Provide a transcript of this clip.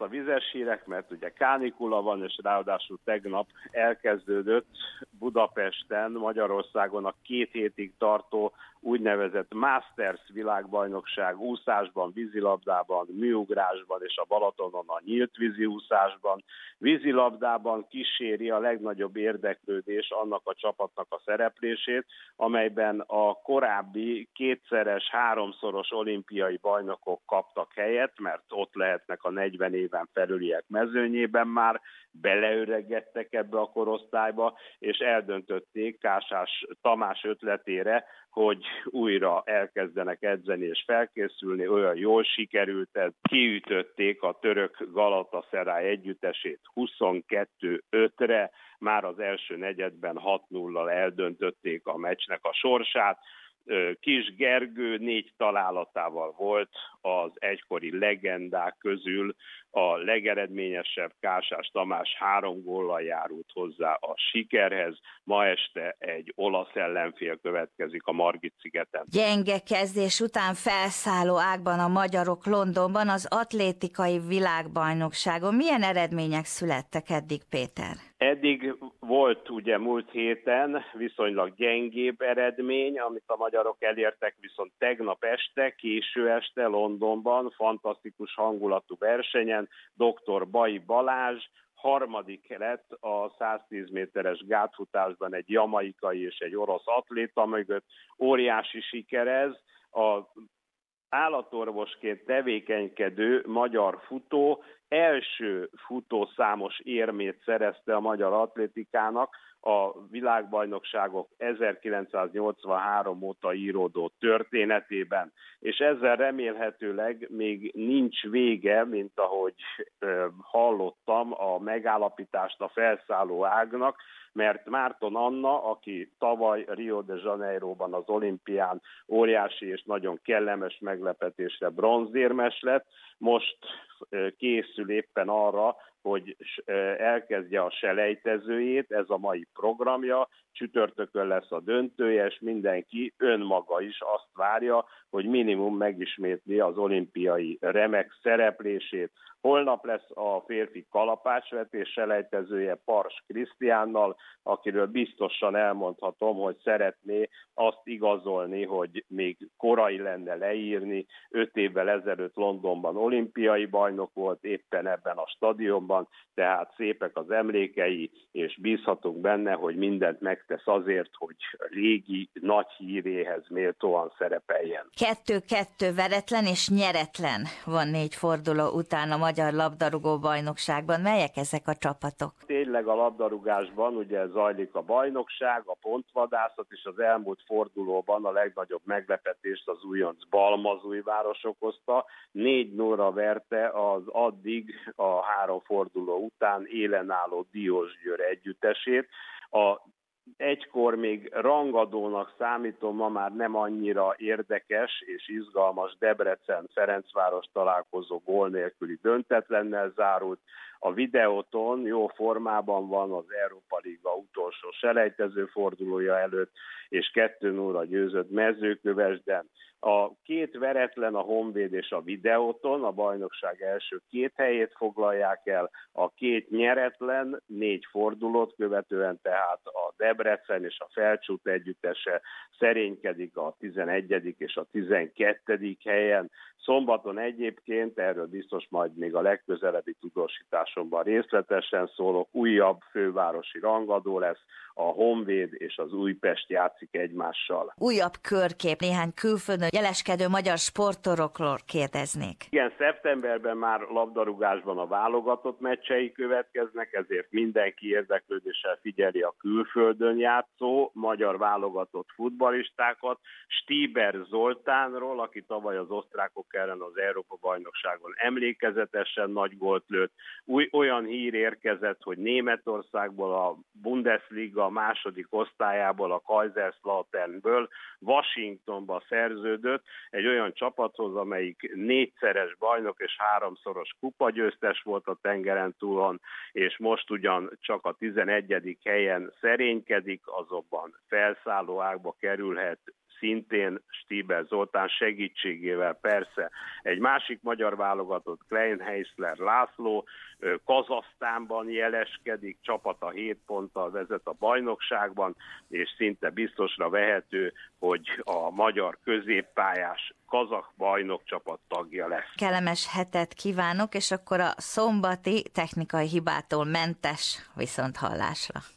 a vizes hírek, mert ugye kánikula van, és ráadásul tegnap elkezdődött Budapesten, Magyarországon a két hétig tartó úgynevezett Masters világbajnokság úszásban, vízilabdában, műugrásban és a Balatonon a nyílt víziúszásban. Vízilabdában kíséri a legnagyobb érdeklődés annak a csapatnak a szereplését, amelyben a korábbi kétszeres, háromszoros olimpiai bajnokok kaptak helyet, mert ott lehetnek a 40 éven felüliek mezőnyében már, beleöregedtek ebbe a korosztályba, és eldöntötték Kásás Tamás ötletére, hogy újra elkezdenek edzeni és felkészülni, olyan jól sikerült ez, kiütötték a török Galatasaray együttesét 22-5-re, már az első negyedben 6-0-al eldöntötték a meccsnek a sorsát, Kis Gergő négy találatával volt az egykori legendák közül a legeredményesebb Kásás Tamás három góllal járult hozzá a sikerhez. Ma este egy olasz ellenfél következik a Margit szigeten. Gyenge kezdés után felszálló ágban a magyarok Londonban az atlétikai világbajnokságon. Milyen eredmények születtek eddig, Péter? Eddig volt ugye múlt héten viszonylag gyengébb eredmény, amit a magyarok elértek, viszont tegnap este, késő este Londonban fantasztikus hangulatú versenyen dr. Bai Balázs harmadik lett a 110 méteres gátfutásban egy jamaikai és egy orosz atléta mögött. Óriási sikerez. A állatorvosként tevékenykedő magyar futó első futószámos érmét szerezte a magyar atlétikának a világbajnokságok 1983 óta íródó történetében, és ezzel remélhetőleg még nincs vége, mint ahogy hallottam a megállapítást a felszálló ágnak, mert Márton Anna, aki tavaly Rio de Janeiroban az olimpián óriási és nagyon kellemes meglepetésre bronzérmes lett, most készül éppen arra, hogy elkezdje a selejtezőjét, ez a mai programja, csütörtökön lesz a döntője, és mindenki önmaga is azt várja, hogy minimum megismétli az olimpiai remek szereplését. Holnap lesz a férfi kalapásvetés selejtezője Pars Krisztiánnal, akiről biztosan elmondhatom, hogy szeretné azt igazolni, hogy még korai lenne leírni. Öt évvel ezelőtt Londonban olimpiai bajnok volt, éppen ebben a stadionban, tehát szépek az emlékei, és bízhatunk benne, hogy mindent megtesz azért, hogy régi nagy híréhez méltóan szerepeljen. Kettő-kettő veretlen és nyeretlen van négy forduló után a Magyar Labdarúgó Bajnokságban. Melyek ezek a csapatok? Tényleg a labdarúgásban ugye zajlik a bajnokság, a pontvadászat, és az elmúlt fordulóban a legnagyobb meglepetést az újonc Balmazújváros okozta. Négy nóra verte az addig a három forduló után élenálló Diósgyőr együttesét. A egykor még rangadónak számítom, ma már nem annyira érdekes és izgalmas Debrecen-Ferencváros találkozó gól nélküli döntetlennel zárult. A videóton jó formában van az Európa Liga utolsó selejtező fordulója előtt, és 2 0 győzött mezőkövesden. A két veretlen, a Honvéd és a Videóton a bajnokság első két helyét foglalják el, a két nyeretlen négy fordulót követően tehát a Debrecen és a Felcsút együttese szerénykedik a 11. és a 12. helyen. Szombaton egyébként, erről biztos majd még a legközelebbi tudósításomban részletesen szólok, újabb fővárosi rangadó lesz, a Honvéd és az Újpest játszik egymással. Újabb körkép, néhány külföldön jeleskedő magyar sportorokról kérdeznék. Igen, szeptemberben már labdarúgásban a válogatott meccsei következnek, ezért mindenki érdeklődéssel figyeli a külföldön játszó magyar válogatott futbalistákat. Stíber Zoltánról, aki tavaly az osztrákok ellen az Európa-bajnokságon emlékezetesen nagy gólt lőtt. Új, olyan hír érkezett, hogy Németországból a Bundesliga második osztályából, a Kaiserslauternből Washingtonba szerződött egy olyan csapathoz, amelyik négyszeres bajnok és háromszoros kupagyőztes volt a tengeren túlon, és most ugyan csak a 11. helyen szerénykedik, azonban felszálló ágba kerülhet szintén Stieber Zoltán segítségével persze. Egy másik magyar válogatott Klein Heisler László Kazasztánban jeleskedik, csapata 7 ponttal vezet a bajnokságban, és szinte biztosra vehető, hogy a magyar középpályás kazak bajnokcsapat tagja lesz. Kellemes hetet kívánok, és akkor a szombati technikai hibától mentes viszont hallásra.